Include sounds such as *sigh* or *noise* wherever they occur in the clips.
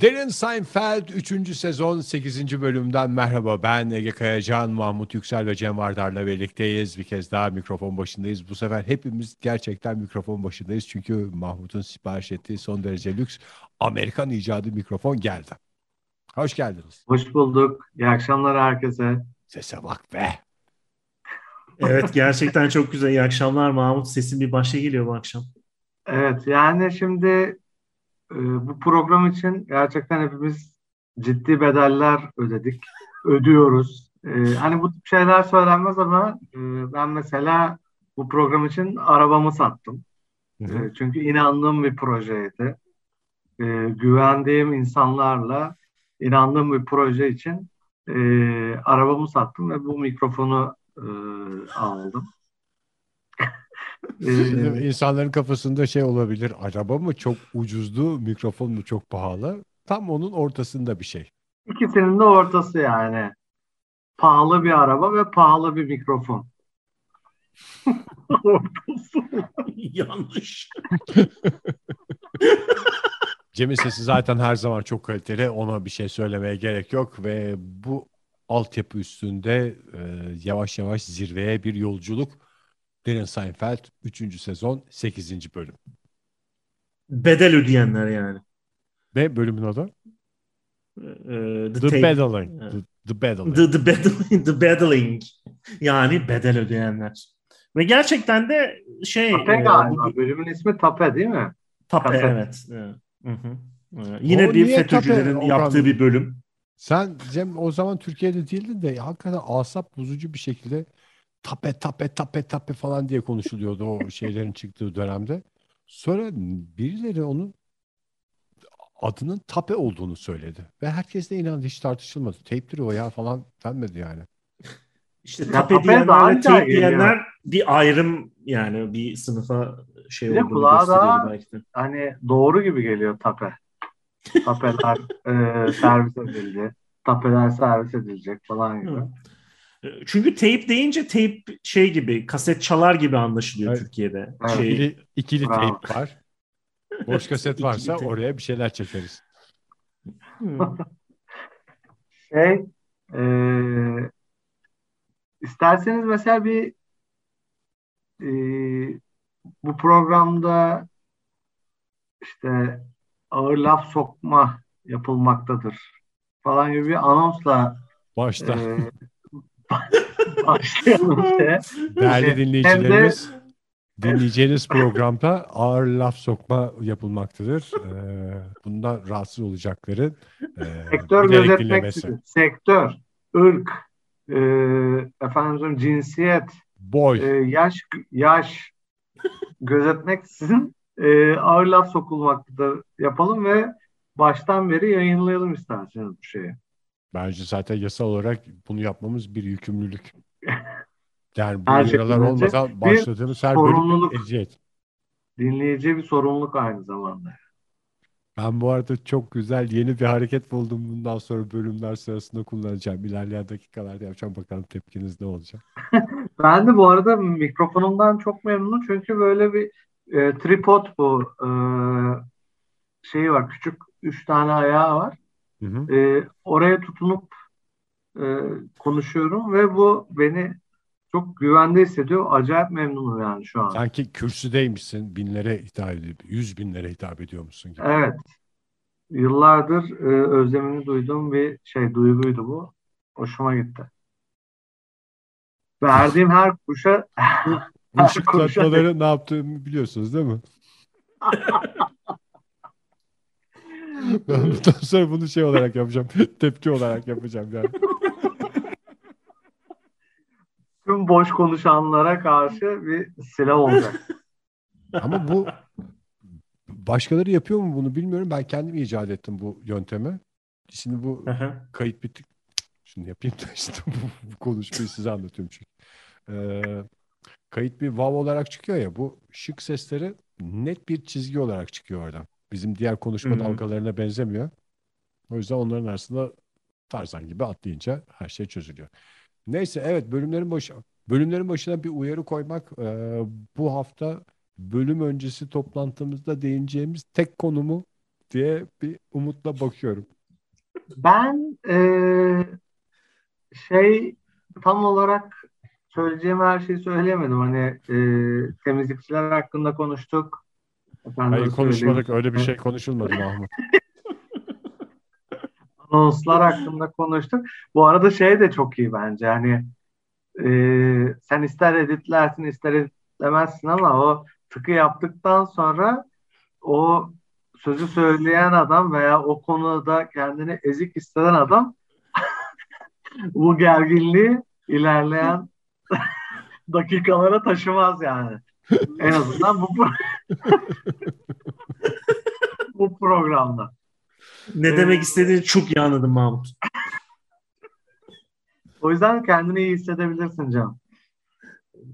Derin Seinfeld 3. sezon 8. bölümden merhaba. Ben Ege Kayacan, Mahmut Yüksel ve Cem Vardar'la birlikteyiz. Bir kez daha mikrofon başındayız. Bu sefer hepimiz gerçekten mikrofon başındayız. Çünkü Mahmut'un sipariş ettiği son derece lüks Amerikan icadı mikrofon geldi. Hoş geldiniz. Hoş bulduk. İyi akşamlar herkese. Sese bak be. Evet gerçekten çok güzel. İyi akşamlar Mahmut. Sesin bir başa geliyor bu akşam. Evet yani şimdi bu program için gerçekten hepimiz ciddi bedeller ödedik. Ödüyoruz. E, hani bu tip şeyler söylenmez ama e, ben mesela bu program için arabamı sattım. E, çünkü inandığım bir projeydi. E, güvendiğim insanlarla inandığım bir proje için e, arabamı sattım ve bu mikrofonu e, aldım. Ee, İnsanların kafasında şey olabilir. Araba mı çok ucuzdu, mikrofon mu çok pahalı? Tam onun ortasında bir şey. İkisinin de ortası yani. Pahalı bir araba ve pahalı bir mikrofon. *laughs* ortası. *laughs* Yanlış. *laughs* Cem'in sesi zaten her zaman çok kaliteli. Ona bir şey söylemeye gerek yok ve bu altyapı üstünde e, yavaş yavaş zirveye bir yolculuk. Derin Seinfeld 3. sezon 8. bölüm. Bedel ödeyenler yani. Ve bölümün adı? Ee, The, tape- Battling. The, the Battling. The, the, battling, the battling. Yani bedel ödeyenler. Ve gerçekten de şey... Tape e, galiba. bu- Bölümün ismi Tape değil mi? Tape evet. Evet. Hı hı. Evet. Yine O bir FETÖ'cülerin Tape, yaptığı bir bölüm. Sen Cem o zaman Türkiye'de değildin de hakikaten asap bozucu bir şekilde tape tape tape tape falan diye konuşuluyordu o *laughs* şeylerin çıktığı dönemde. Sonra birileri onun adının tape olduğunu söyledi. Ve herkes de inandı hiç tartışılmadı. Tape'tir o ya falan denmedi yani. İşte tape tape diyenlerle tape diyenler bir ayrım yani bir sınıfa şey Bir olduğunu daha- belki de. Hani doğru gibi geliyor Tape. Tapeler *laughs* e, servis edildi. Tapeler servis edilecek falan gibi. Hı. Çünkü tape deyince tape şey gibi kaset çalar gibi anlaşılıyor Evet. Türkiye'de. Evet. Şey, İkili, ikili tape var. Boş kaset varsa oraya bir şeyler çekeriz. Hı. *laughs* Şey e, isterseniz mesela bir e, bu programda işte ağır laf sokma yapılmaktadır falan gibi bir anonsla Başta e, başlayalım işte. değerli Hem de- dinleyicilerimiz dinleyeceğiniz programda ağır laf sokma yapılmaktadır. Ee, bundan rahatsız olacakları e, Sektör gözetmek. Sektör, ırk, e, efendim cinsiyet, Boy. e, yaş yaş gözetmek sizin e, ağır laf sokulmaktadır yapalım ve baştan beri yayınlayalım isterseniz bu şeyi. Bence zaten yasal olarak bunu yapmamız bir yükümlülük. Yani bu Her şeyden uyarılar önce olmadan başladığımız her bölüm eziyet. Dinleyiciye bir sorumluluk aynı zamanda. Ben bu arada çok güzel yeni bir hareket buldum. Bundan sonra bölümler sırasında kullanacağım. İlerleyen dakikalarda yapacağım. Bakalım tepkiniz ne olacak. *laughs* Ben de bu arada mikrofonumdan çok memnunum çünkü böyle bir e, tripod bu e, şeyi var küçük üç tane ayağı var. Hı hı. E, oraya tutunup e, konuşuyorum ve bu beni çok güvende hissediyor. Acayip memnunum yani şu an. Sanki kürsüdeymişsin. Binlere hitap ediyor. Yüz binlere hitap ediyormuşsun gibi. Evet. Yıllardır e, özlemini duyduğum bir şey duyguydu bu. Hoşuma gitti. Verdiğim her Bu Her şıklatmaları ne yaptığımı biliyorsunuz değil mi? *laughs* Ben bundan sonra bunu şey olarak yapacağım. *laughs* Tepki olarak yapacağım yani. tüm boş konuşanlara karşı bir silah olacak. Ama bu başkaları yapıyor mu bunu bilmiyorum. Ben kendim icat ettim bu yöntemi. Şimdi bu Aha. kayıt bittik. Şunu yapayım da işte bu, bu konuşmayı size anlatıyorum çünkü. Ee, kayıt bir wow olarak çıkıyor ya bu şık sesleri net bir çizgi olarak çıkıyor oradan. Bizim diğer konuşma Hı hı. dalgalarına benzemiyor. O yüzden onların arasında Tarzan gibi atlayınca her şey çözülüyor. Neyse evet bölümlerin başı bölümlerin başına bir uyarı koymak e, bu hafta bölüm öncesi toplantımızda değineceğimiz tek konumu diye bir umutla bakıyorum. Ben e, şey tam olarak söyleyeceğim her şeyi söyleyemedim. Hani e, temizlikçiler hakkında konuştuk. Efendim Hayır konuşmadık. söyleyeyim. Öyle bir şey konuşulmadı Mahmut. *laughs* Anonslar hakkında konuştuk. Bu arada şey de çok iyi bence. Hani e, sen ister editlersin ister editlemezsin ama o tıkı yaptıktan sonra o sözü söyleyen adam veya o konuda kendini ezik hisseden adam *laughs* bu gerginliği ilerleyen *laughs* dakikalara taşımaz yani. En azından bu *laughs* bu programda. Ne demek istediğini çok iyi anladım Mahmut. O yüzden kendini iyi hissedebilirsin Can.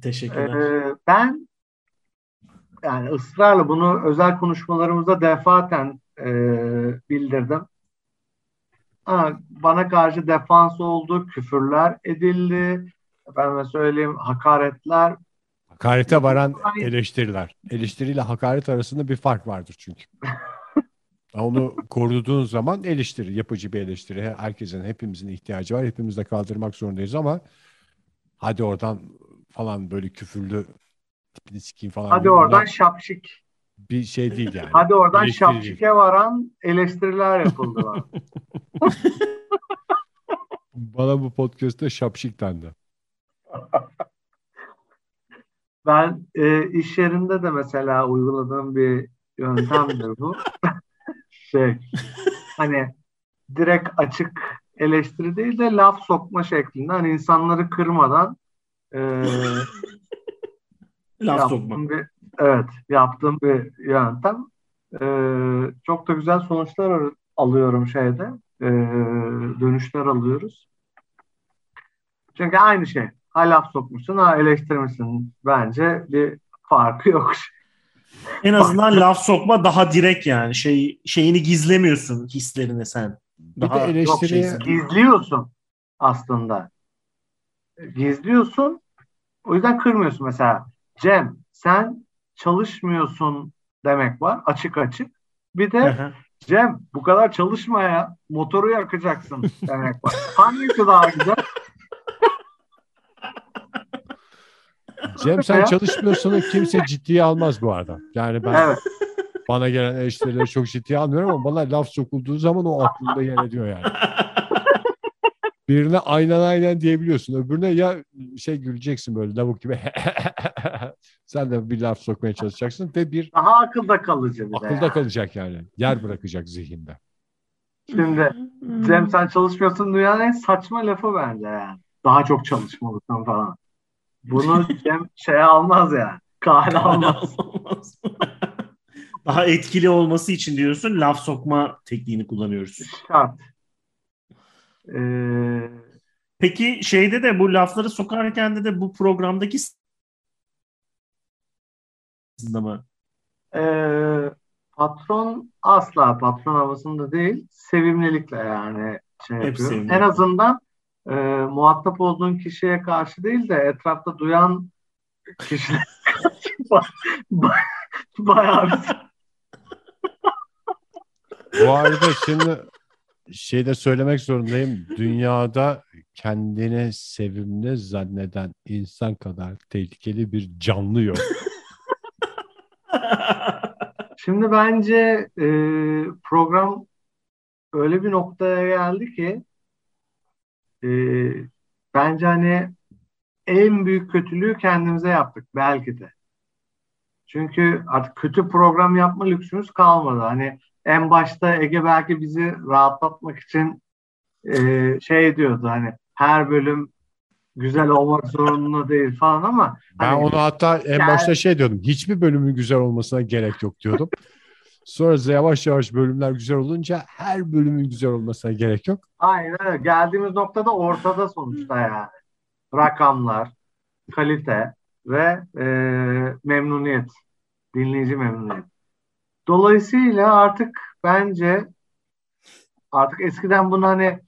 Teşekkürler. Ee, ben yani ısrarla bunu özel konuşmalarımızda defaten e, bildirdim. Ha, bana karşı defans oldu, küfürler edildi, efendime söyleyeyim hakaretler. Hakarete varan eleştiriler. Eleştiriyle hakaret arasında bir fark vardır çünkü. *laughs* Onu koruduğun zaman eleştiri, yapıcı bir eleştiri. Herkesin, hepimizin ihtiyacı var. Hepimiz de kaldırmak zorundayız ama hadi oradan falan böyle küfürlü tipini sikeyim falan. Hadi bunlar oradan şapşik. bir şey değil yani. Hadi oradan Eleştiri değil. şapşike varan eleştiriler yapıldı. *laughs* *laughs* Bana bu podcast'te şapşik dendi. Ben e, iş yerinde de mesela uyguladığım bir yöntemdir bu. *laughs* şey, hani direkt açık eleştiri değil de laf sokma şeklinde hani insanları kırmadan e, *laughs* Laf sokma. bir evet yaptığım bir yöntem. E, çok da güzel sonuçlar ar- alıyorum şeyde. E, dönüşler alıyoruz. Çünkü aynı şey. Ha laf sokmuşsun, ha eleştirmişsin. Bence bir farkı yok. En azından *laughs* laf sokma daha direkt yani. Şey şeyini gizlemiyorsun hislerini sen. Bir Daha de Yok, eleştiriye şeysin. gizliyorsun aslında. Gizliyorsun. O yüzden kırmıyorsun mesela. Cem sen çalışmıyorsun demek var. Açık açık. Bir de Aha. Cem bu kadar çalışma ya. Motoru yakacaksın demek var. Hangisi daha güzel? Cem sen Ya. çalışmıyorsun kimse *laughs* ciddiye almaz bu arada. Yani ben Evet. bana gelen eleştirileri çok ciddiye almıyorum ama bana laf sokulduğu zaman o aklımda yer ediyor yani. *laughs* Birine aynen aynen diyebiliyorsun. Öbürüne ya şey güleceksin böyle lavuk gibi. *laughs* Sen de bir laf sokmaya çalışacaksın ve bir Daha akılda kalıcı bir akılda kalacak yani. Yer bırakacak zihinde. Şimdi Cem sen çalışmıyorsun dünyanın en saçma lafı bence yani. Daha çok çalışmalısın falan. Bunu Cem şeye almaz yani. Kale almaz. *laughs* Daha etkili olması için diyorsun laf sokma tekniğini kullanıyoruz. Şart. Ee, Peki şeyde de bu lafları sokarken de de bu programdaki mı? Ee, patron asla patron havasında değil, sevimlilikle yani şey Hep yapıyor. sevimlilik. En azından e, muhatap olduğun kişiye karşı değil de etrafta duyan kişiler ba- *laughs* ba- bayağı bir Bu arada şimdi şeyde söylemek zorundayım. Dünyada kendini sevimli zanneden insan kadar tehlikeli bir canlı yok. *laughs* Şimdi bence e, program öyle bir noktaya geldi ki e, bence hani en büyük kötülüğü kendimize yaptık belki de. Çünkü artık kötü program yapma lüksümüz kalmadı. Hani en başta Ege belki bizi rahatlatmak için e, şey diyordu hani her bölüm güzel olmak zorunda değil falan ama Ben hani onu hatta en Yani- başta şey diyordum. Hiçbir bölümün güzel olmasına gerek yok diyordum. Sonra yavaş yavaş bölümler güzel olunca her bölümün güzel olmasına gerek yok. Aynen öyle. Geldiğimiz noktada ortada sonuçta yani. Rakamlar, kalite ve e, memnuniyet. Dinleyici memnuniyet. Dolayısıyla artık bence artık eskiden bunu hani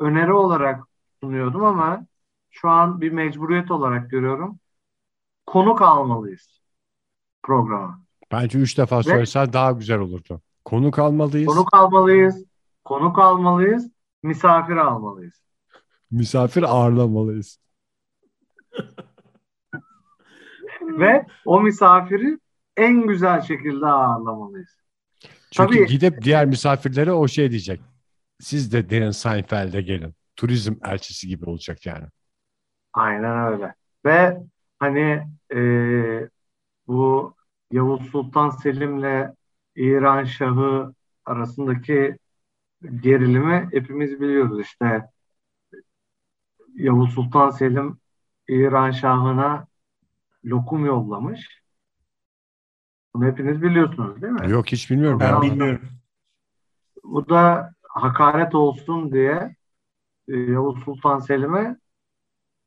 öneri olarak sunuyordum ama şu an bir mecburiyet olarak görüyorum. Konuk almalıyız programa. Bence üç defa söylesen daha güzel olurdu. Konuk almalıyız. Konuk almalıyız. Konuk almalıyız. Misafir almalıyız. Misafir ağırlamalıyız. *laughs* Ve o misafiri en güzel şekilde ağırlamalıyız. Çünkü Tabii. gidip diğer misafirlere o şey diyecek. Siz de derin Seinfeld'e gelin. Turizm elçisi gibi olacak yani. Aynen öyle. Ve hani e, bu Yavuz Sultan Selim'le İran Şahı arasındaki gerilimi hepimiz biliyoruz. İşte Yavuz Sultan Selim İran Şahı'na lokum yollamış. Bunu hepiniz biliyorsunuz değil mi? Yok hiç bilmiyorum. Ben bilmiyorum. Bu da hakaret olsun diye e, Yavuz Sultan Selim'e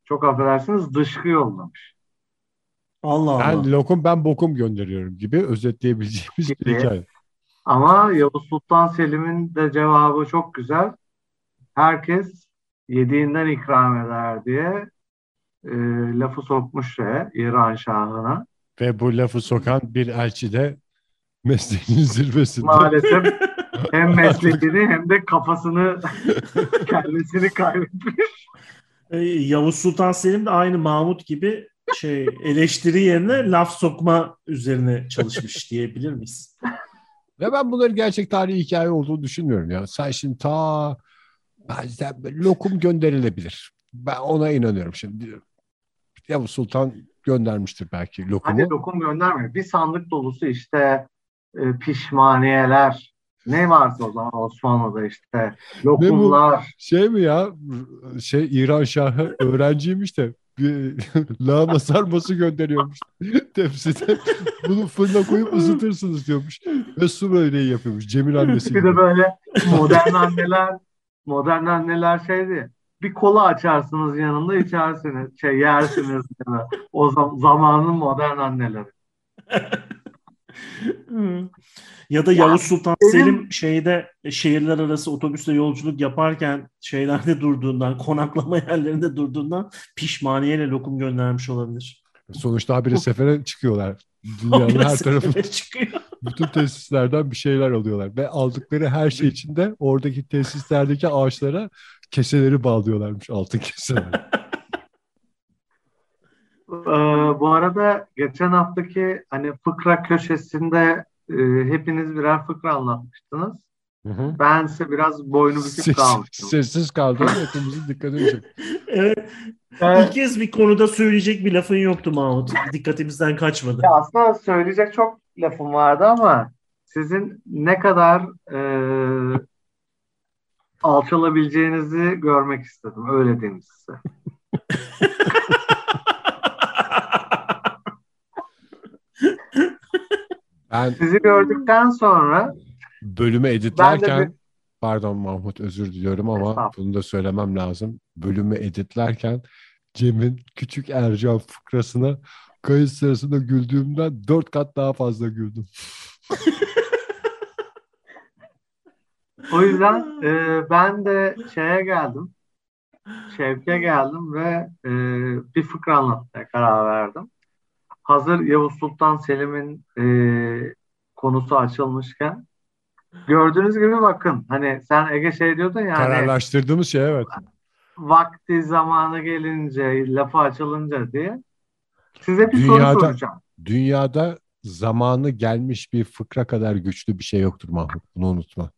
çok affedersiniz dışkı yollamış. Allah Allah. Ben lokum ben bokum gönderiyorum gibi özetleyebileceğimiz bir hikaye. Ama Yavuz Sultan Selim'in de cevabı çok güzel. Herkes yediğinden ikram eder diye e, lafı sokmuş şeye, İran Şahı'na. Ve bu lafı sokan bir elçi de mesleğinin zirvesinde. Maalesef *laughs* hem mesleğini hem de kafasını, *laughs* kendisini kaybetmiş. Ee, Yavuz Sultan Selim de aynı Mahmut gibi şey eleştiri yerine laf sokma üzerine çalışmış *laughs* diyebilir miyiz? Ve ben bunların gerçek tarihi hikaye olduğunu düşünmüyorum ya. Sen şimdi ta bazen lokum gönderilebilir. Ben ona inanıyorum şimdi. Yavuz Sultan göndermiştir belki lokumu. Hadi lokum gönderme. Bir sandık dolusu işte e, pişmaniyeler. Ne varsa o zaman Osmanlı'da işte lokumlar. Şey mi ya şey İran Şahı öğrenciymiş de *laughs* lahana sarması gönderiyormuş *laughs* tepside. Bunu fırına koyup ısıtırsınız diyormuş. Ve su böreği yapıyormuş. Cemil annesi Bir gibi. de böyle modern anneler modern anneler şeydi. Bir kola açarsınız yanında içersiniz. Şey yersiniz. Yani. O zam- zamanın modern anneleri. *laughs* Ya da Yavuz Sultan benim- Selim şeyde şehirler arası otobüsle yolculuk yaparken şeylerde durduğundan, konaklama *laughs* yerlerinde durduğundan pişmaniyeyle lokum göndermiş olabilir. Sonuçta habire sefere çıkıyorlar. *laughs* Dünyanın her tarafında çıkıyor. *laughs* bütün tesislerden bir şeyler alıyorlar. Ve aldıkları her şey için de oradaki tesislerdeki ağaçlara keseleri bağlıyorlarmış. Altın keseler. Ee, bu arada geçen haftaki hani fıkra köşesinde e, hepiniz birer fıkra anlatmıştınız. Hı hı. Ben size biraz boynu büküp Ses- kalmıştım. sessiz kaldı. *laughs* Hepimizin dikkatini çekti. Evet. Ee, İlk kez bir konuda söyleyecek bir lafın yoktu Mahmut. Dikkatimizden kaçmadı. Ya aslında söyleyecek çok lafım vardı ama sizin ne kadar e, alçalabileceğinizi görmek istedim. Öyle diyeyim size. *laughs* Ben Sizi gördükten sonra bölümü editlerken de pardon Mahmut özür diliyorum ama bunu da söylemem lazım. Bölümü editlerken Cem'in küçük Ercan fıkrasına kayıt sırasında güldüğümden dört kat daha fazla güldüm. *laughs* o yüzden *laughs* e, ben de şeye geldim. Şevke geldim ve e, bir fıkra anlatmaya karar verdim. Hazır Yavuz Sultan Selim'in e, konusu açılmışken gördüğünüz gibi bakın hani sen Ege şey diyordun ya hani Kararlaştırdığımız şey evet. vakti zamanı gelince lafı açılınca diye size bir Dünyada- soru soracağım. Dünyada zamanı gelmiş bir fıkra kadar güçlü bir şey yoktur Mahmut. Bunu unutma.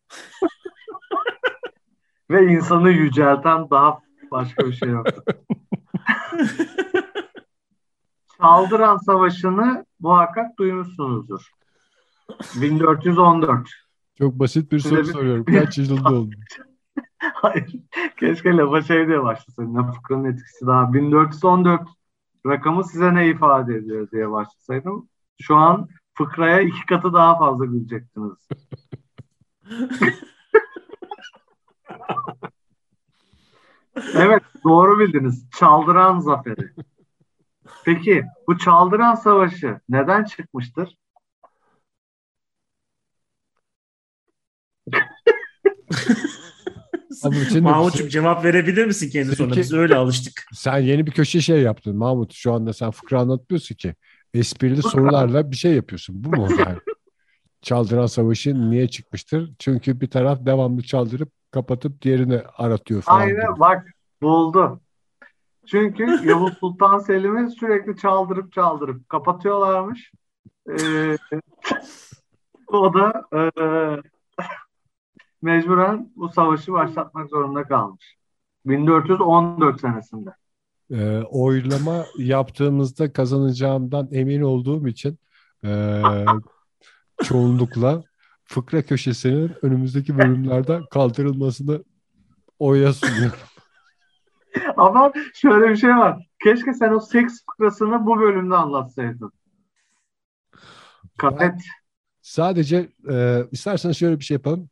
*laughs* Ve insanı yücelten daha başka bir şey yok. *laughs* Çaldıran Savaşı'nı muhakkak duymuşsunuzdur. 1414. Çok basit bir soru bir- soruyorum. Kaç yılında *laughs* oldu? Hayır. Keşke lafa şey diye başlasaydım. Ne fıkranın etkisi daha. 1414 rakamı size ne ifade ediyor diye başlasaydım. Şu an fıkraya iki katı daha fazla gülecektiniz. *laughs* Evet, doğru bildiniz. Çaldıran Zaferi. Peki, bu Çaldıran Savaşı neden çıkmıştır? *laughs* Ama şimdi Mahmut'cum cevap verebilir misin kendi soruna? Biz öyle alıştık. sen yeni bir köşe şey yaptın Mahmut. Şu anda sen fıkra anlatmıyorsun ki. Esprili sorularla bir şey yapıyorsun. Bu mu yani? *laughs* çaldıran savaşı niye çıkmıştır? Çünkü bir taraf devamlı çaldırıp kapatıp diğerini aratıyor falan. gibi. Aynen bak buldu. Çünkü Yavuz Sultan Selim'i sürekli çaldırıp çaldırıp kapatıyorlarmış. Ee, o da e, mecburen bu savaşı başlatmak zorunda kalmış. 1414 senesinde. Ee, oylama yaptığımızda kazanacağımdan emin olduğum için ee, çoğunlukla fıkra köşesinin önümüzdeki bölümlerde kaldırılmasını oya sunuyorum. *laughs* Ama şöyle bir şey var. Keşke sen o seks fıkrasını bu bölümde anlatsaydın. Kaset. Sadece e, isterseniz şöyle bir şey yapalım.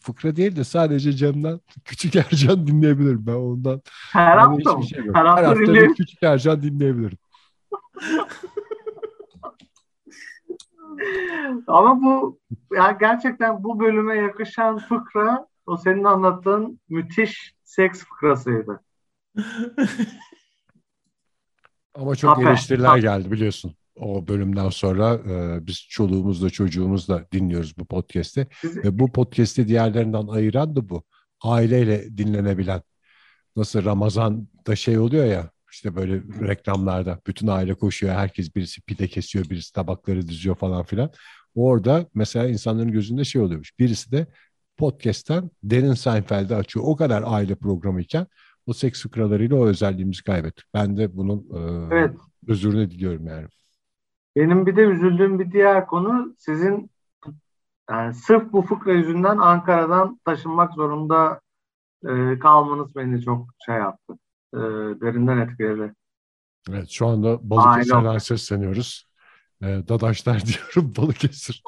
Fıkra değil de sadece Cem'den Küçük Ercan dinleyebilirim ben ondan. Her Yani hafta mı? şey yok. Her Her hafta hafta. Küçük Ercan dinleyebilirim. *laughs* Ama bu ya gerçekten bu bölüme yakışan fıkra o senin anlattığın müthiş seks fıkrasıydı. Ama çok Tabii, eleştiriler tabii. geldi biliyorsun. O bölümden sonra e, biz çoluğumuzla çocuğumuzla dinliyoruz bu podcast'i. Ve bu podcast'i diğerlerinden ayıran da bu. Aileyle dinlenebilen. Nasıl Ramazan'da şey oluyor ya işte böyle reklamlarda bütün aile koşuyor. Herkes birisi pide kesiyor, birisi tabakları düzüyor falan filan. Orada mesela insanların gözünde şey oluyormuş. Birisi de podcast'ten Derin Seinfeld'i açıyor. O kadar aile programı iken o seks fıkralarıyla o özelliğimizi kaybettik. Ben de bunun e, Evet. özürünü diliyorum yani. Benim bir de üzüldüğüm bir diğer konu sizin yani sırf bu fıkra yüzünden Ankara'dan taşınmak zorunda e, kalmanız beni çok şey yaptı. E, derinden etkiledi. Evet şu anda Balıkesir'den sesleniyoruz. E, Dadaşlar *laughs* diyorum Balıkesir.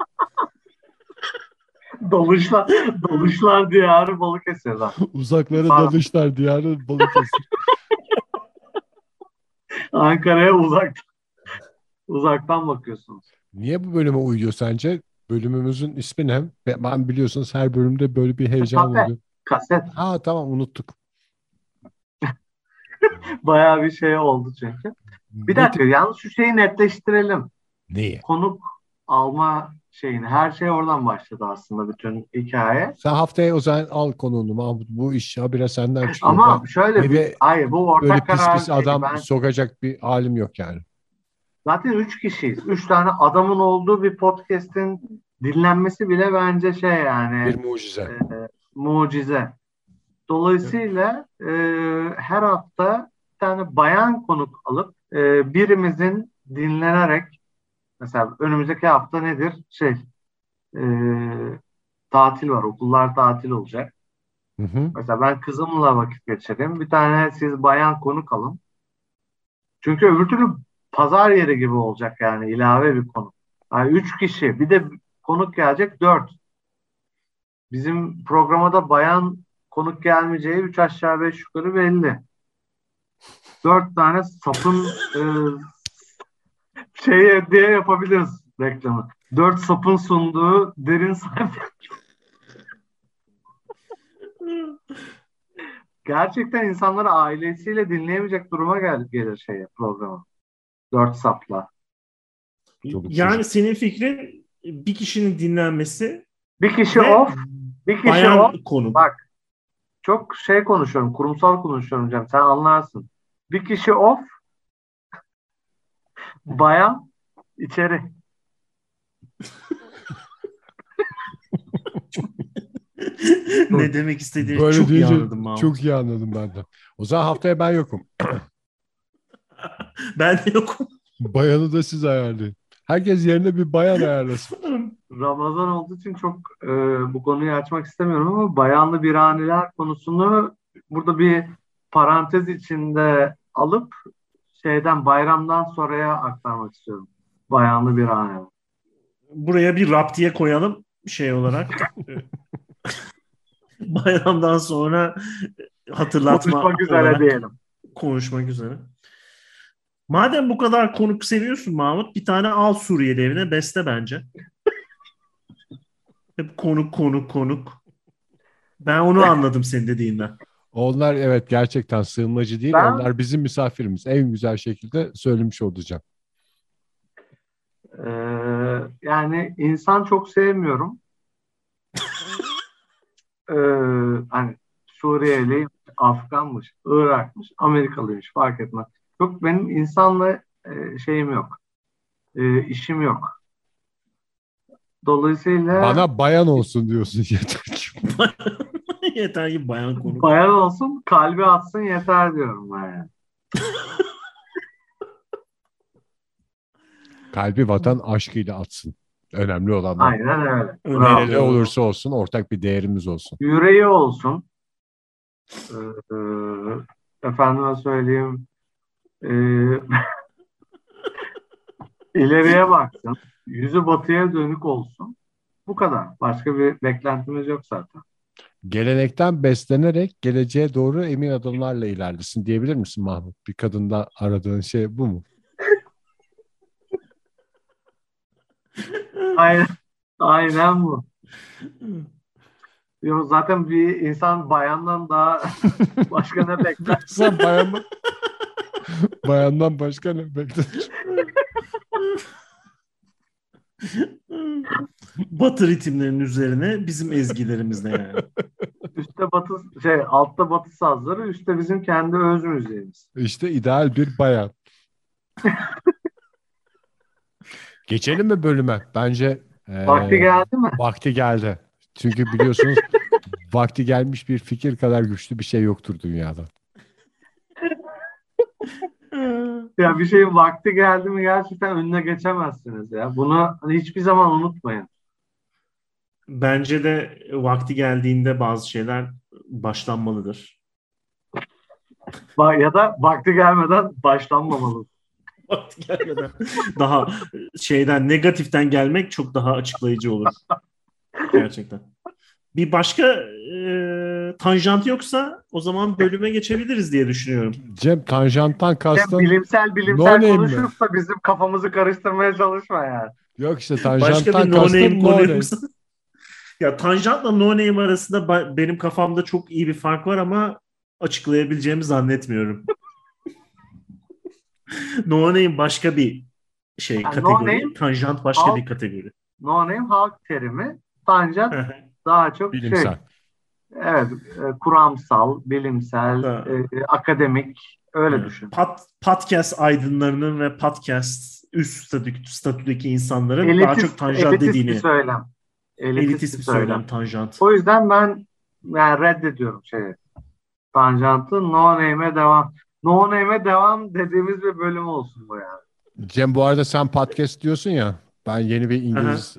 Doluşlar, doluşlar diyarı Balıkesir'den. Uzaklara Pardon. Dadışlar diyarı Balıkesir. *laughs* Ankara'ya uzaktan uzaktan bakıyorsunuz. Niye bu bölüme uyuyor sence? Bölümümüzün ismi ne? Ben biliyorsunuz her bölümde böyle bir heyecan Kafe. oluyor. Kaset Ha tamam unuttuk. *laughs* bayağı bir şey oldu çünkü. Bir dakika yalnız şu şeyi netleştirelim. Neyi? Konuk alma şeyini. Her şey oradan başladı aslında bütün hikaye. Sen haftaya o zaman al konuğunu Mahmut. Bu iş habire senden çıkıyor. Ama Ben şöyle bir, hayır bu böyle ortak pis karar pis değil. adam Ben sokacak bir halim yok yani. zaten üç kişiyiz. Üç tane adamın olduğu bir podcast'in dinlenmesi bile bence şey yani Bir mucize. e, mucize. Dolayısıyla e, her hafta bir tane bayan konuk alıp e, birimizin dinlenerek mesela önümüzdeki hafta nedir? Şey e, tatil var. Okullar tatil olacak. Hı hı. Mesela ben kızımla vakit geçireyim. Bir tane siz bayan konuk alın. Çünkü öbür türlü pazar yeri gibi olacak yani ilave bir konuk. Yani üç kişi bir de konuk gelecek dört. Bizim programda bayan konuk gelmeyeceği üç aşağı beş yukarı belli. Dört tane sapın e, şey diye yapabiliriz reklamı. Dört sapın sunduğu derin sayfa. Gerçekten insanları ailesiyle dinleyemeyecek duruma gel gelir şeye programı. Dört sapla. Çok Yani senin fikrin bir kişinin dinlenmesi Bir kişi off, bir kişi bayan off. konu. Bak çok şey konuşuyorum, kurumsal konuşuyorum Cem. Sen anlarsın. Bir kişi off, bayan içeri. *laughs* ne demek istediğini Böyle çok iyi anladım Mahmut. çok iyi anladım ben de. O zaman haftaya ben yokum. *laughs* Ben de yokum. Bayanı da siz ayarlayın. Herkes yerine bir bayan ayarlasın. Ramazan olduğu için çok e, bu konuyu açmak istemiyorum ama bayanlı birhaneler konusunu burada bir parantez içinde alıp şeyden bayramdan sonraya aktarmak istiyorum. Bayanlı birhane. Buraya bir raptiye koyalım şey olarak. *laughs* Bayramdan sonra hatırlatma Konuşmak üzere diyelim. konuşmak üzere. Madem bu kadar konuk seviyorsun Mahmut bir tane al Suriyeli evine beste bence. Hep konuk konuk konuk. Ben onu *laughs* anladım senin dediğinden. Onlar evet gerçekten sığınmacı değil. Ben- Onlar bizim misafirimiz. En güzel şekilde söylemiş olacağım. Ee, yani insan çok sevmiyorum. *laughs* Ee, hani Suriyeli, Afganmış, Irakmış, Amerikalıymış fark etmez. Çok benim insanla e, şeyim yok. E, işim yok. Dolayısıyla Bana bayan olsun diyorsun *laughs* yeter ki. *laughs* *laughs* Yeter ki bayan konu. bayan olsun, kalbi atsın yeter diyorum ben yani. *laughs* Kalbi vatan aşkıyla atsın. Önemli olan o. Aynen öyle. Öyle. Bravo. Ne olursa olsun ortak bir değerimiz olsun. Yüreği olsun. Ee, efendime söyleyeyim. Ee, *laughs* ileriye baksın. Yüzü batıya dönük olsun. Bu kadar. Başka bir beklentimiz yok zaten. Gelenekten beslenerek geleceğe doğru emin adımlarla ilerlesin diyebilir misin Mahmut? Bir kadında aradığın şey bu mu? *laughs* Aynen, aynen bu. Yok, zaten bir insan bayandan daha *laughs* başka ne bekler? Sen bayandan, *laughs* bayandan başka ne beklenir? Batı ritimlerinin üzerine bizim ezgilerimizle yani. Üstte batı şey altta batı sazları, üstte bizim kendi öz müziğimiz. İşte ideal bir bayan. Geçelim mi bölüme? Bence e, Vakti geldi mi? vakti geldi. Çünkü biliyorsunuz *laughs* vakti gelmiş bir fikir kadar güçlü bir şey yoktur dünyada. Ya bir şeyin vakti geldi mi gerçekten önüne geçemezsiniz ya. Bunu hani hiçbir zaman unutmayın. Bence de vakti geldiğinde bazı şeyler başlanmalıdır. Ba- Ya da vakti gelmeden başlanmamalı. *laughs* Vakti gelmeden daha şeyden negatiften gelmek çok daha açıklayıcı olur. Gerçekten. Bir başka e, tanjant yoksa o zaman bölüme geçebiliriz diye düşünüyorum. Cem tanjanttan kastın bilimsel bilimsel No konuşup da bizim kafamızı karıştırmaya çalışma yani. yok işte Başka tanjanttan bir no name kastın no name. yoksa- Ya tanjantla no name arasında ba- benim kafamda çok iyi bir fark var ama açıklayabileceğimi zannetmiyorum. *laughs* no name başka bir şey Yani no kategori, name, tanjant başka halk- bir kategori. No name halk terimi. Tanjant daha çok şey. Bilimsel. Evet, e, kuramsal, bilimsel, Ha. e, akademik öyle Evet. düşün. Pod, podcast aydınlarının ve podcast üst statü, statüdeki insanların daha çok tanjant elitist dediğini. bir söylem. Elitist, Elitist bir söylem tanjant. O yüzden ben yani reddediyorum şeyi. Tanjantı no name'e devam. No name'e devam dediğimiz bir bölüm olsun bu yani. Cem bu arada sen podcast diyorsun ya. Ben yeni bir İngiliz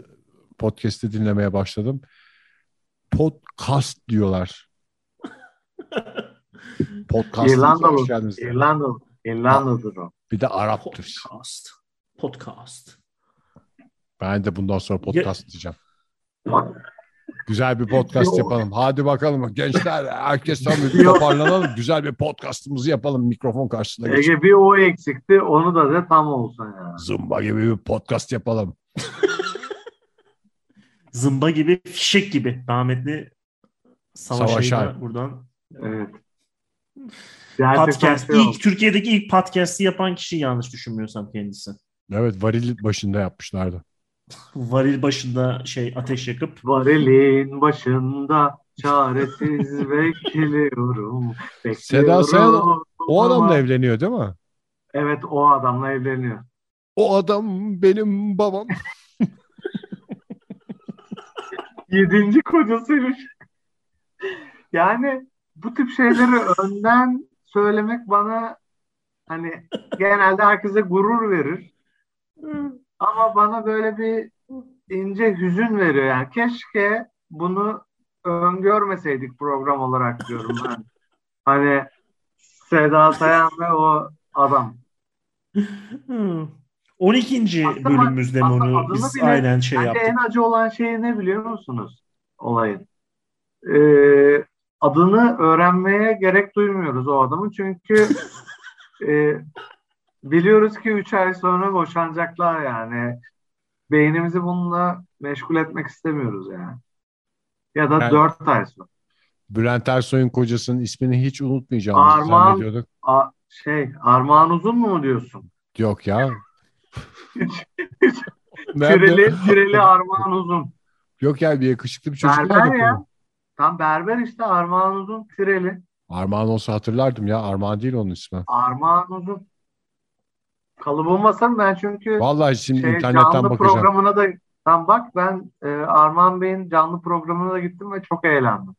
podcast'i dinlemeye başladım. Podcast diyorlar. *laughs* Podcast. İrlandalı. İrlandalı, İrlandalıdır o. Bir de Arap'tır. Podcast. Podcast. Ben de bundan sonra podcast diyeceğim. Güzel bir podcast yapalım. Hadi bakalım gençler herkes tam bir toparlanalım. Güzel bir podcastımızı yapalım mikrofon karşısında. Ege bir o eksikti. Onu da de tam olsun yani. Zumba gibi bir podcast yapalım. *laughs* Zımba gibi, fişek gibi. Rahmetli Savaş Ay'da buradan. Evet. Gerçekten Podcast. şey oldu. ilk Türkiye'deki ilk podcast'i yapan kişi yanlış düşünmüyorsam kendisi. Evet varil başında yapmışlardı. Varil başında şey ateş yakıp Varilin başında çaresiz bekliyorum. *laughs* bekliyorum Seda Sayan O adamla evleniyor değil mi? Evet o adamla evleniyor. O adam benim babam. Yedinci kocasıymış. Yani bu tip şeyleri önden söylemek bana hani genelde herkese gurur verir. Ama bana böyle bir ince hüzün veriyor yani. Keşke bunu öngörmeseydik program olarak diyorum ben. Hani Seda Sayan ve o adam. Hmm. 12. Aslında- bölümümüzde mi aslında onu biz bile- aynen şey Bence yaptık. en acı olan şey ne biliyor musunuz? Olayın. Ee, adını öğrenmeye gerek duymuyoruz o adamın. Çünkü *laughs* e, biliyoruz ki 3 ay sonra boşanacaklar yani. Beynimizi bununla meşgul etmek istemiyoruz yani. Ya da Yani- 4 ay sonra. Bülent Ersoy'un kocasının ismini hiç unutmayacağımızı Armağan- zannediyorduk. A, şey, Armağan Uzun mu diyorsun? Yok ya. *laughs* Tireli, tireli Armağan Uzun. Yok ya bir yakışıklı bir çocuk Berber vardı. ya. konu. Tam berber işte Armağan Uzun tireli. Armağan olsa hatırlardım ya. Armağan değil onun ismi. Armağan Uzun. Kalıbım basarım ben çünkü Vallahi şimdi şey, internetten canlı bakacağım. programına da tam bak ben e, Armağan Bey'in canlı programına da gittim ve çok eğlendim.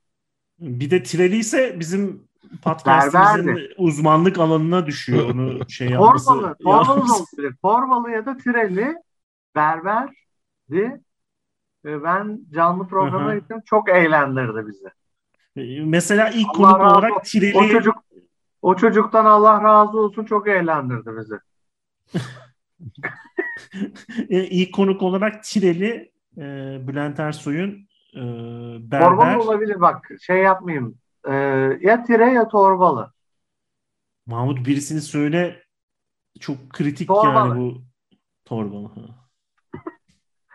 Bir de tireli ise bizim podcastimizin uzmanlık alanına düşüyor. Onu şey *laughs* yapması. Torbalı, Torbalı olabilir. Torbalı ya da Tireli, Berber'di. E, Ben canlı programa gittim. Çok eğlendirdi bizi. Mesela ilk Allah konuk olarak olsun. tireli O çocuk o çocuktan Allah razı olsun çok eğlendirdi bizi. *laughs* e, ilk konuk olarak tireli e, Bülent Ersoy'un e, berber Torbalı olabilir bak şey yapmayayım. E, ya Tire ya Torbalı. Mahmut birisini söyle çok kritik Torbalı. yani bu torbalı.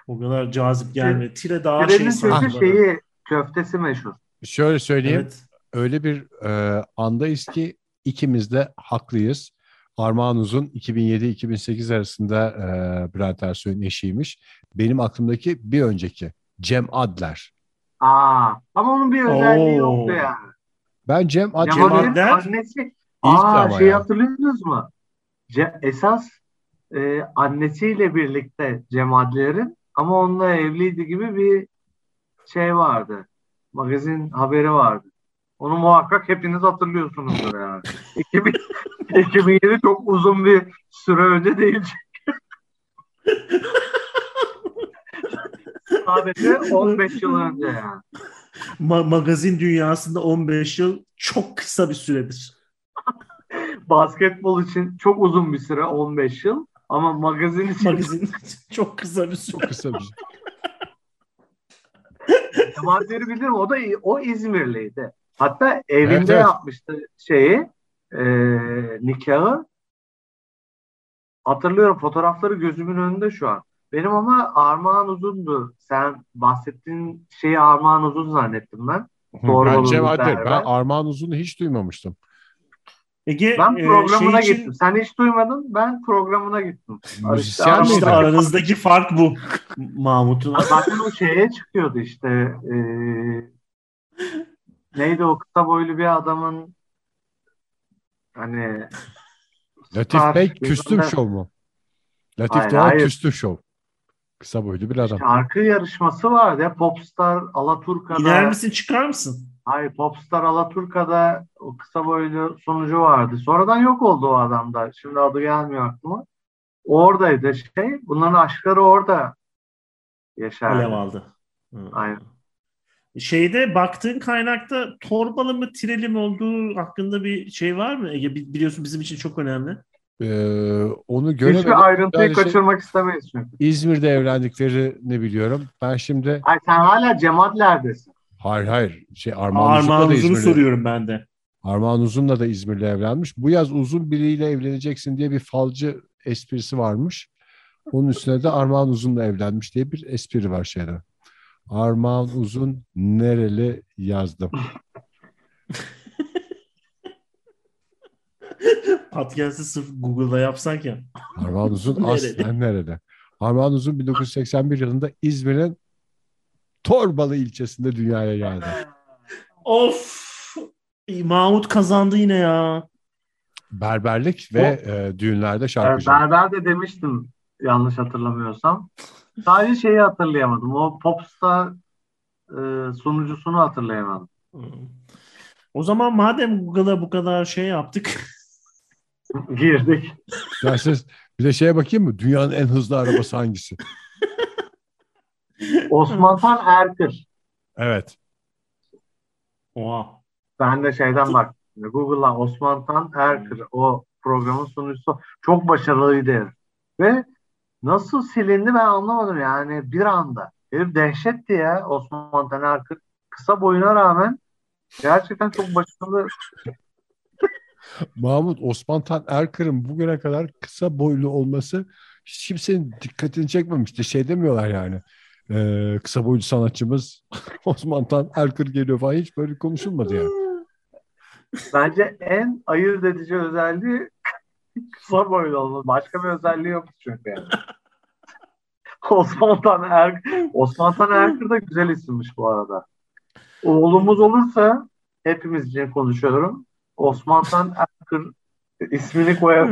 O kadar cazip gelmedi. Tire daha Tire'nin şey sanki şeyi köftesi meşhur. Şöyle söyleyeyim. Evet. Öyle bir e, andayız ki ikimiz de haklıyız. Armağan Uzun 2007-2008 arasında e, Bülent Ersoy'un eşiymiş. Benim aklımdaki bir önceki Cem Adler. Aa, ama onun bir özelliği Oo. yoktu yani. Ben Cem Adler'i Cem Cemal'in Adler annesi. İlk Aa şey ya. hatırlıyorsunuz mu? Ce- esas e, annesiyle birlikte Cem Adler'in ama onunla evliydi gibi bir şey vardı. Magazin haberi vardı. Onu muhakkak hepiniz hatırlıyorsunuzdur yani. *laughs* 2000, 2007 çok uzun bir süre önce değil. *laughs* Sadece 15 yıl önce yani. Ma- magazin dünyasında 15 yıl çok kısa bir süredir. Basketbol için çok uzun bir süre 15 yıl ama magazin için Magazin çok kısa bir süre. çok kısa bir şey. Kemalleri *laughs* bilirim. O da o İzmirliydi. Hatta evinde Evet, evet. yapmıştı şeyi e, nikahı. Hatırlıyorum fotoğrafları gözümün önünde şu an. Benim ama Armağan Uzun'du. Sen bahsettiğin şeyi Armağan Uzun zannettim ben. Doğru ben olur, Cem Adler. berber. Ben Armağan Uzun'u hiç duymamıştım. Ege Ben e, programına şey için- gittim. Sen hiç duymadın. Ben programına gittim. Müzisyen işte İşte aranızdaki fark bu *laughs* Mahmut'un. Zaten o şeye çıkıyordu işte. e, neydi o kısa boylu bir adamın hani Latif Bey Küstüm. Show mu? Latif Doğan. Küstüm Show. Kısa boylu bir adam. Şarkı yarışması vardı ya Popstar Alaturka'da. İner misin çıkar mısın? Hayır Popstar Alaturka'da o kısa boylu sunucu vardı. Sonradan yok oldu o adam da. Şimdi adı gelmiyor aklıma. Oradaydı şey. Bunların aşkları orada yaşardı. Alev aldı. Hı. Aynen. Şeyde baktığın kaynakta torbalı mı tireli mi olduğu hakkında bir şey var mı? Ege bi- biliyorsun bizim için çok önemli. Ee, onu göremedim. Hiçbir ayrıntıyı Yani şey- kaçırmak istemeyiz çünkü. İzmir'de evlendiklerini biliyorum. Ben şimdi Ay sen hala Cemadler'desin. hayır hayır şey Armağan Uzun'la Armağan da Uzun'u soruyorum ben de. Armağan Uzun'la da İzmir'le evlenmiş. Bu yaz uzun biriyle evleneceksin diye bir falcı esprisi varmış. Onun üstüne de Armağan Uzun'la evlenmiş diye bir espri var şeyde. Armağan Uzun nereli yazdım. *laughs* Podcast'ı sırf Google'da yapsak ya. Armağan Uzun *laughs* aslen nerede? Armağan Uzun 1981 yılında İzmir'in Torbalı ilçesinde dünyaya geldi. Of! Mahmut kazandı yine ya. Berberlik ve e, düğünlerde şarkıcılık. Berber de demiştim yanlış hatırlamıyorsam. Sadece şeyi hatırlayamadım. O Popstar e, sunucusunu hatırlayamadım. O zaman madem Google'a bu kadar şey yaptık. Girdik. İsterseniz bir de şeye bakayım mı? Dünyanın en hızlı arabası hangisi? Osman Tan Erkır. Evet. Oha. Ben de şeyden bak. Google'dan Osman Tan Erkır o programın sunucusu çok başarılıydı herif. Ve nasıl silindi ben anlamadım yani bir anda. Herif dehşetti ya Osman Tan Erkır. Kısa boyuna rağmen gerçekten çok başarılı. Mahmut Osman Tan Erkır'ın bugüne kadar kısa boylu olması hiç kimsenin dikkatini çekmemişti. Şey demiyorlar yani. Ee, kısa boylu sanatçımız *laughs* Osman Tan Erkır geliyor falan hiç böyle konuşulmadı yani. Bence en ayırt edici özelliği *laughs* kısa boylu olması. Başka bir özelliği yok çünkü yani. *laughs* Osman Tan Er Osman Tan Erkır da güzel isimmiş bu arada. Oğlumuz olursa hepimiz için konuşuyorum. Osman Tan Erkır ismini koyar.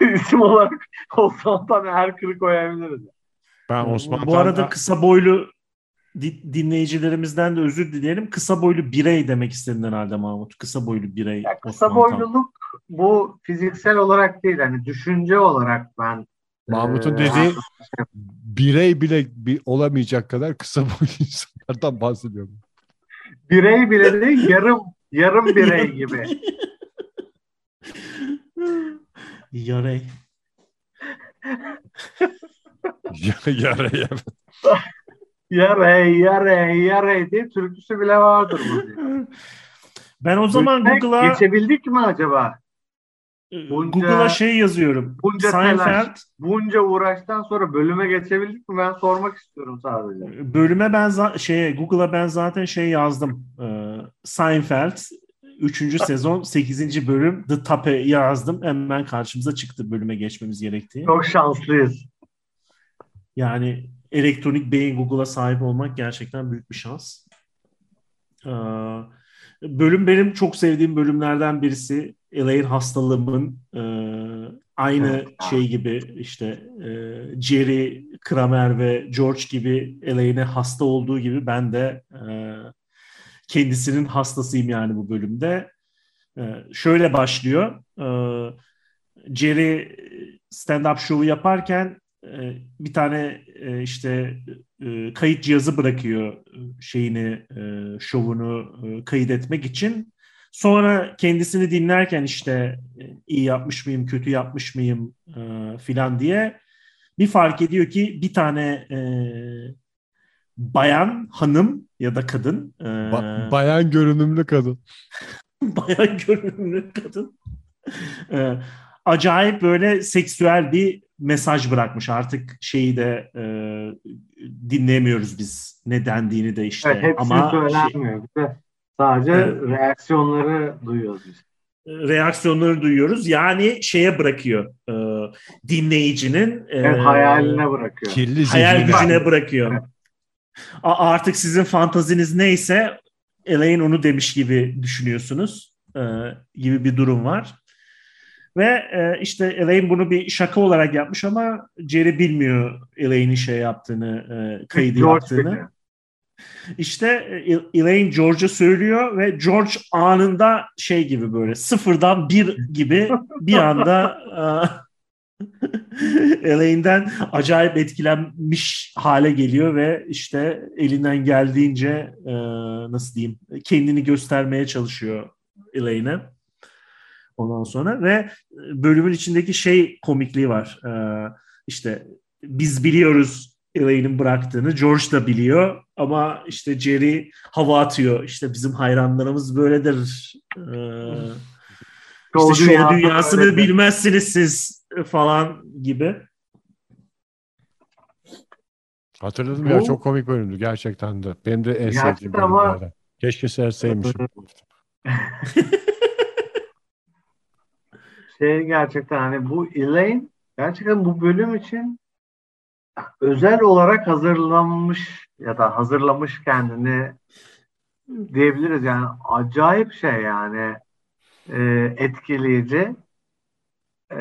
*laughs* isim olarak Osman Tan Erkır'ı koyabiliriz. Ben Osman Bu arada kısa boylu di- dinleyicilerimizden de özür dileyelim. Kısa boylu birey demek istedin herhalde Mahmut. Kısa boylu birey. Ya kısa Osman Tan. boyluluk bu fiziksel olarak değil hani düşünce olarak ben Mahmut'un e, dediği birey bile bir olamayacak kadar kısa boylu *laughs* insanlardan bahsediyorum. birey bile değil yarım yarım *laughs* birey gibi. *laughs* Yarey. *laughs* Yaraya. Yarey yarey yarey diye türküsü bile vardır bu. Ben o zaman Google'a Geçebildik mi acaba? Bunca- Google'a şey yazıyorum. bunca Seinfeld telaş. Bunca uğraştan sonra bölüme geçebildik mi? Ben sormak istiyorum sadece. bölüme ben za- şeye Google'a ben zaten şey yazdım. Ee, Seinfeld 3. *laughs* sezon 8. bölüm The Tape yazdım. Hemen karşımıza çıktı bölüme geçmemiz gerektiği. Çok şanslıyız. Yani elektronik beyin Google'a sahip olmak gerçekten büyük bir şans. Ee, bölüm benim çok sevdiğim bölümlerden birisi. Elaine hastalığımın e, aynı şey gibi işte e, Jerry, Kramer ve George gibi Elaine'e hasta olduğu gibi ben de e, kendisinin hastasıyım yani bu bölümde. E, şöyle başlıyor. E, Jerry stand-up show'u yaparken e, bir tane e, işte e, kayıt cihazı bırakıyor şeyini e, şovunu e, kayıt etmek için. Sonra kendisini dinlerken işte e, iyi yapmış mıyım, kötü yapmış mıyım e, filan diye bir fark ediyor ki bir tane e, bayan, hanım ya da kadın e, Ba- bayan görünümlü kadın. *laughs* bayan görünümlü kadın e, acayip böyle seksüel bir mesaj bırakmış. Artık şeyi de e, dinlemiyoruz biz ne dendiğini de işte. Evet, Ama şey, söylenmiyor. Sadece Evet. reaksiyonları duyuyoruz biz. reaksiyonları duyuyoruz. Yani şeye bırakıyor e, dinleyicinin e, Evet, hayaline bırakıyor. Kirli hayal gücüne bırakıyor. A- artık sizin fantaziniz neyse Elaine onu demiş gibi düşünüyorsunuz e, gibi bir durum var. Ve e, işte Elaine bunu bir şaka olarak yapmış ama Jerry bilmiyor Elaine'in şey yaptığını, e, kaydı George yaptığını. biliyor. İşte e, Elaine George'a söylüyor ve George anında şey gibi böyle sıfırdan bir gibi bir anda e, *laughs* Elaine'den acayip etkilenmiş hale geliyor ve işte elinden geldiğince e, nasıl diyeyim kendini göstermeye çalışıyor Elaine'e. Ondan sonra ve bölümün içindeki şey komikliği var. İşte biz biliyoruz Elaine'in bıraktığını. George da biliyor ama işte Jerry hava atıyor. İşte bizim hayranlarımız böyledir. Ee, işte dünyası dünyasını böyledir. bilmezsiniz siz falan gibi. Hatırladım Bu- ya çok komik bölümdü gerçekten de. Benim de en sevdiğim ama- bölümlerden. Keşke seyrseymişim. *laughs* Şey gerçekten hani bu Elaine gerçekten bu bölüm için özel olarak hazırlanmış ya da hazırlamış kendini diyebiliriz yani acayip şey yani e, etkileyici. E,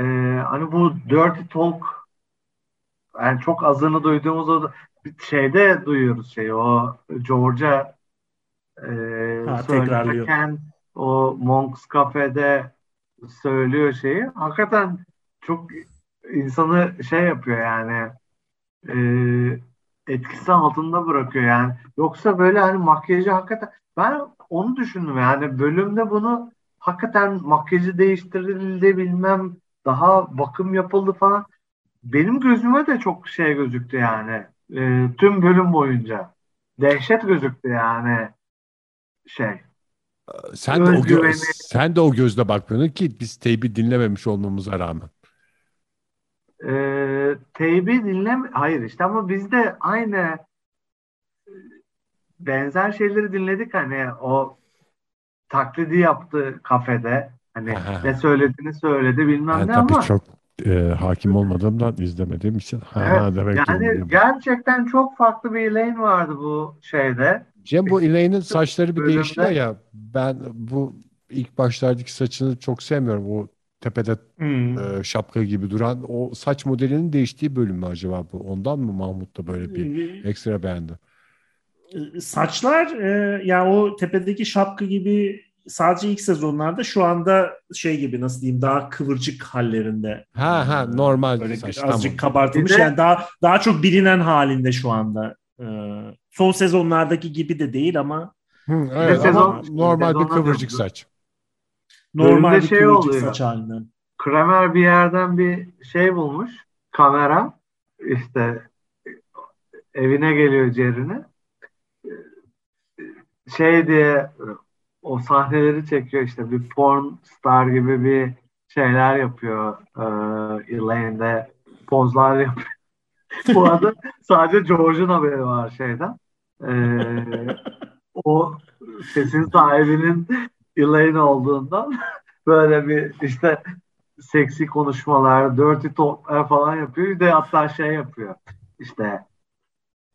hani bu dirty talk yani çok azını duyduğumuz o şeyde duyuyoruz şeyi o George'a e, Ha, söylerken o Monks Cafe'de söylüyor şeyi. Hakikaten çok insanı şey yapıyor yani e, etkisi altında bırakıyor yani. Yoksa böyle hani makyajı hakikaten ben onu düşündüm yani bölümde bunu hakikaten makyajı değiştirildi bilmem daha bakım yapıldı falan. Benim gözüme de çok şey gözüktü yani. E, tüm bölüm boyunca. Dehşet gözüktü yani şey. Sen de o gö- sen de o gözle bakmıyordun ki biz teybi dinlememiş olmamıza rağmen. E, teybi dinlem hayır işte ama biz de aynı benzer şeyleri dinledik hani o taklidi yaptı kafede hani Aha. ne söylediğini söyledi bilmem Ben ne tabii ama çok e, hakim olmadığımdan izlemediğim için ha, Evet, demek yani gerçekten çok farklı bir Elaine vardı bu şeyde. Cem bu Elaine'in saçları bir değişiyor ya ben bu ilk başlardaki saçını çok sevmiyorum. O tepede Hmm. e, şapka gibi duran o saç modelinin değiştiği bölüm mü acaba bu? Ondan mı Mahmut da böyle bir ekstra beğendi? Saçlar e, yani o tepedeki şapka gibi sadece ilk sezonlarda şu anda şey gibi nasıl diyeyim daha kıvırcık hallerinde. Ha ha normal Böyle saç azıcık tamam. kabartılmış de- yani daha daha çok bilinen halinde şu anda. E, son sezonlardaki gibi de değil ama Hı, evet, sezon- ama normal bir kıvırcık diyordu. saç. Normal Bölümde bir şey oluyor. saç. Kramer bir yerden bir şey bulmuş. Kamera. işte evine geliyor Jerry'ne. Şey diye o sahneleri çekiyor işte bir porn star gibi bir şeyler yapıyor. Ee, Elaine'de pozlar yapıyor. *laughs* Bu arada sadece George'un haberi var şeyden. Ee, *laughs* o sesin sahibinin Elaine olduğundan *laughs* böyle bir işte seksi konuşmalar, dirty talklar falan yapıyor. Bir de hatta şey yapıyor. İşte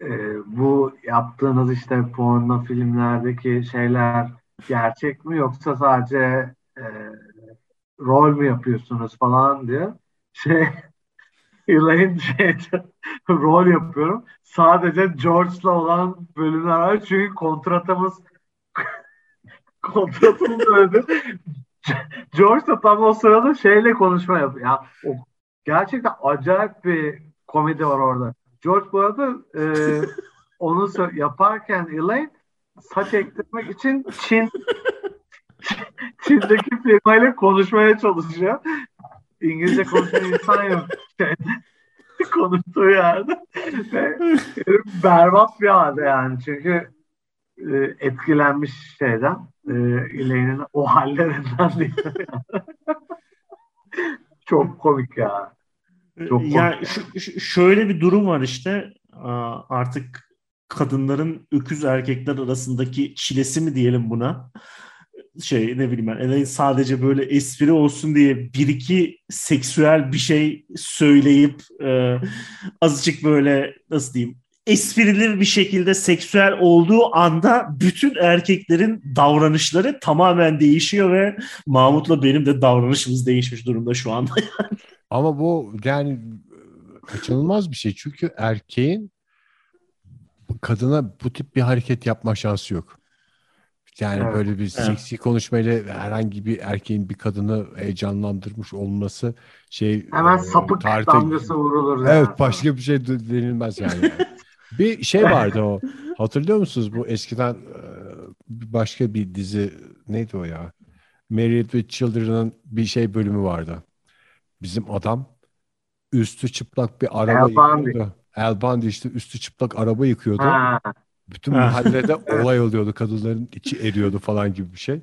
e, bu yaptığınız işte porno filmlerdeki şeyler gerçek mi yoksa sadece e, rol mü yapıyorsunuz falan diyor. Şey *laughs* Elaine şeyde *laughs* rol yapıyorum. Sadece George'la olan bölümler var. Çünkü kontratımız kontratımız öyle. George da tam o sırada şeyle konuşma yapıyor. Ya, o, gerçekten acayip bir komedi var orada. George bu arada e, onu yaparken Elaine saç ektirmek için Çin Çin'deki firmayla konuşmaya çalışıyor. İngilizce konuşan insan yok. Konuştuğu yerde. Ve berbat bir halde yani. Çünkü e, etkilenmiş şeyden. E, Elaine'in o hallerinden değil. *laughs* Çok komik ya. Çok ya komik. şu- şu- şöyle bir durum var işte artık kadınların öküz erkekler arasındaki çilesi mi diyelim buna şey ne bileyim ben Elaine sadece böyle espri olsun diye bir iki seksüel bir şey söyleyip e, azıcık böyle nasıl diyeyim esprili bir şekilde seksüel olduğu anda bütün erkeklerin davranışları tamamen değişiyor ve Mahmut'la benim de davranışımız değişmiş durumda şu anda. *laughs* Ama bu yani kaçınılmaz bir şey. Çünkü erkeğin kadına bu tip bir hareket yapma şansı yok. Yani Evet. böyle bir seksi konuşmayla herhangi bir erkeğin bir kadını heyecanlandırmış olması şey Hemen e, sapık tarihte- damgası vurulur. Evet yani. başka bir şey de- denilmez yani. *laughs* bir şey *laughs* vardı o. Hatırlıyor musunuz bu eskiden e, başka bir dizi neydi o ya? Married with Children'ın bir şey bölümü vardı. Bizim adam üstü çıplak bir araba El yıkıyordu. El Bundy işte üstü çıplak araba yıkıyordu. Ha, Bütün Ha. mahallede *laughs* olay oluyordu. Kadınların içi eriyordu falan gibi bir şey.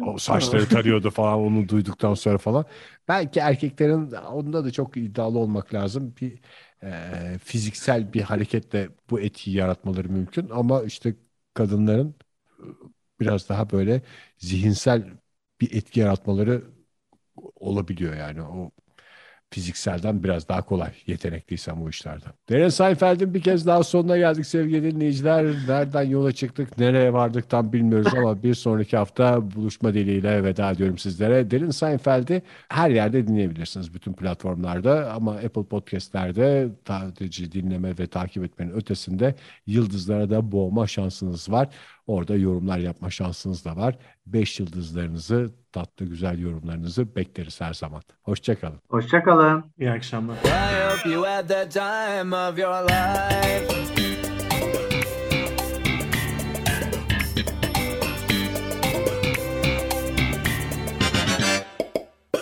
O saçları tarıyordu falan onu duyduktan sonra falan. Belki erkeklerin onda da çok iddialı olmak lazım. Bir e, fiziksel bir hareketle bu etkiyi yaratmaları mümkün. Ama işte kadınların e, biraz daha böyle zihinsel bir etki yaratmaları olabiliyor yani. O fizikselden biraz daha kolay yetenekliysen bu işlerde. Derin Seinfeld'in bir kez daha sonuna geldik sevgili dinleyiciler. Nereden yola çıktık, nereye vardık tam bilmiyoruz ama bir sonraki hafta buluşma dileğiyle veda ediyorum sizlere. Derin Seinfeld'i her yerde dinleyebilirsiniz bütün platformlarda ama Apple Podcast'lerde sadece dinleme ve takip etmenin ötesinde yıldızlara da boğma şansınız var. Orada yorumlar yapma şansınız da var. Beş yıldızlarınızı, tatlı güzel yorumlarınızı bekleriz her zaman. Hoşçakalın. Hoşçakalın. İyi akşamlar. I hope you had the time of your life.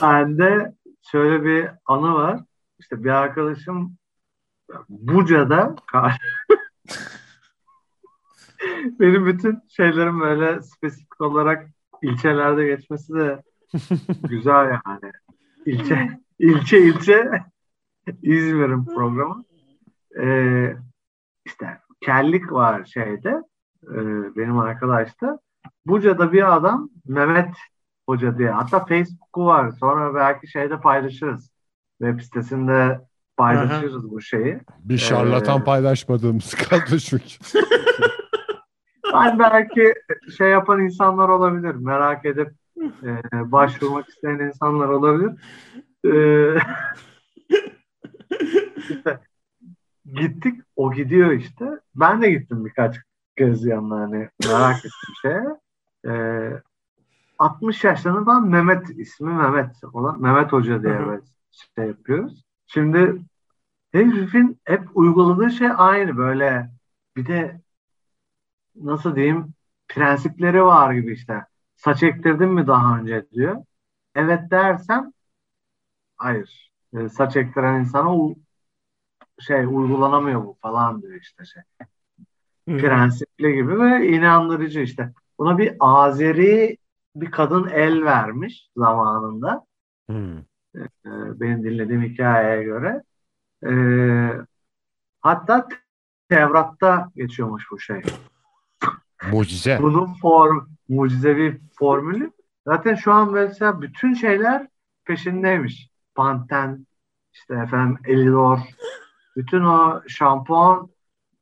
Bende şöyle bir anı var. İşte bir arkadaşım Buca'da *laughs* benim bütün şeylerim böyle spesifik olarak ilçelerde geçmesi de *laughs* güzel yani. İlçe ilçe ilçe İzmir'in programı. Ee, işte kellik var şeyde e, benim arkadaşta. Buca'da bir adam Mehmet Hoca diye. Hatta Facebook'u var. Sonra belki şeyde paylaşırız. web sitesinde paylaşıyoruz bu şeyi. Bir şarlatan Ee, paylaşmadığımız *laughs* kaldı çünkü. Ben belki şey yapan insanlar olabilir. Merak edip e, başvurmak isteyen insanlar olabilir. E, *laughs* işte gittik. O gidiyor işte. Ben de gittim birkaç kez yanına hani merak ettim şeye. E, 60 yaşlarında falan Mehmet ismi Mehmet olan Mehmet Hoca diye böyle şey yapıyoruz. Şimdi herifin hep uyguladığı şey aynı böyle bir de nasıl diyeyim prensipleri var gibi işte. Saç ektirdin mi daha önce diyor. Evet dersem hayır. E, saç ektiren insana u- şey uygulanamıyor bu falan diyor işte şey. Hı. Prensipli gibi ve inandırıcı işte. Buna bir Azeri bir kadın el vermiş zamanında. Hmm. E, benim dinlediğim hikayeye göre. E, hatta Tevrat'ta geçiyormuş bu şey. Mucize. Bunun form, mucizevi formülü zaten şu an mesela bütün şeyler peşindeymiş. Panten, işte efendim Elidor, bütün o şampuan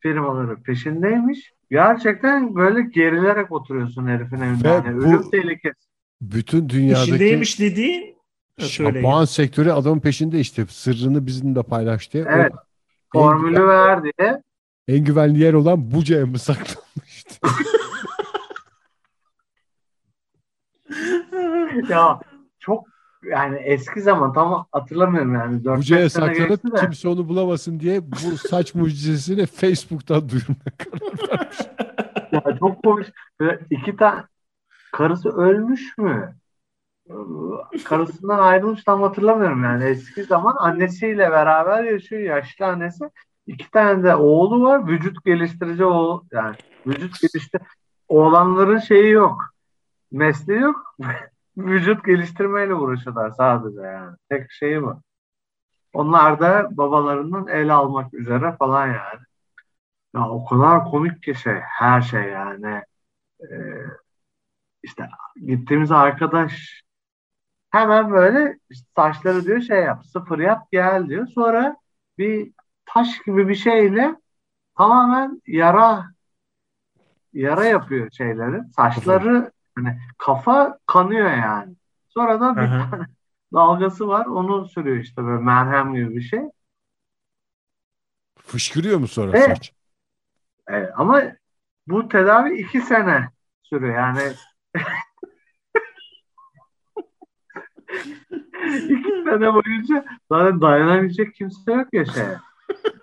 firmaları peşindeymiş. Gerçekten böyle gerilerek oturuyorsun herifin evinde. Ve Yani ölüm tehlikesi. Bütün dünyadaki İşindeymiş dediğin şampuan sektörü adamın peşinde işte. Sırrını bizimle paylaştı. O Evet. en, Formülü güven- ver diye. en güvenli yer olan Buca'ya mı saklanmıştı? *laughs* Ya çok yani eski zaman tam hatırlamıyorum yani. 4 Buca'ya sene saklanıp de. kimse onu bulamasın diye bu saç mucizesini Facebook'tan duyurmaya karar. Ya çok komik. İki tane karısı ölmüş mü? Karısından ayrılmış tam hatırlamıyorum yani. Eski zaman annesiyle beraber yaşıyor yaşlı annesi. İki tane de oğlu var. Vücut geliştirici oğul yani vücut geliştir oğlanların şeyi yok. Mesleği yok. *laughs* vücut geliştirmeyle uğraşıyorlar sadece yani. Tek şeyi bu. Onlar da babalarının el almak üzere falan yani. Ya o kadar komik ki şey, her şey yani. Ee, işte gittiğimiz arkadaş hemen böyle işte saçları diyor şey yap, sıfır yap gel diyor. Sonra bir taş gibi bir şeyle tamamen yara yara yapıyor şeyleri. Saçları hani kafa kanıyor yani. Sonra da bir Aha. tane *laughs* dalgası var. Onu sürüyor işte böyle merhem gibi bir şey. Fışkırıyor mu sonra Evet. saç? Evet, ama bu tedavi iki sene sürüyor. Yani *laughs* iki sene boyunca zaten dayanabilecek kimse yok ya şeye. *laughs*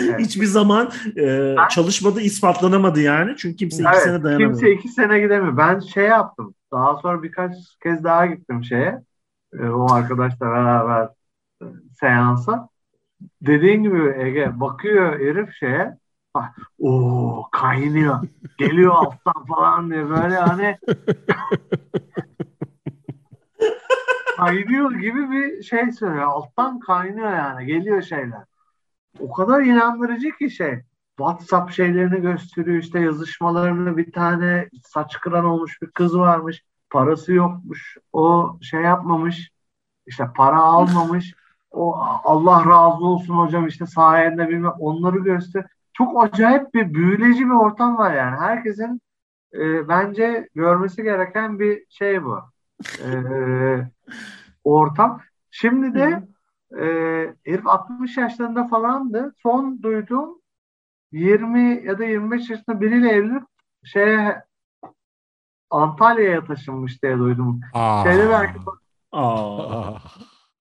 Evet. Hiçbir zaman e, çalışmadı, ispatlanamadı yani. Çünkü kimse iki Evet, sene dayanamadı. kimse iki sene gidemiyor. Ben şey yaptım. Daha sonra birkaç kez daha gittim şeye. E, o arkadaşla beraber e, seansa. Dediğin gibi Ege bakıyor herif şeye. Oo kaynıyor. Geliyor alttan falan diye böyle hani *laughs* kaynıyor gibi bir şey söylüyor. Alttan kaynıyor yani. Geliyor şeyler. O kadar inandırıcı ki şey. WhatsApp şeylerini gösteriyor işte yazışmalarını bir tane saç kıran olmuş bir kız varmış. Parası yokmuş. O şey yapmamış. işte para almamış. O Allah razı olsun hocam işte sayende bilmem onları göster. Çok acayip bir büyüleyici bir ortam var yani. Herkesin e, bence görmesi gereken bir şey bu. E, ortam. Şimdi de e, herif 60 yaşlarında falandı. Son duyduğum 20 ya da 25 yaşında biriyle evlenip şeye Antalya'ya taşınmış diye duydum. Aa. Şeyde belki Aa. *laughs*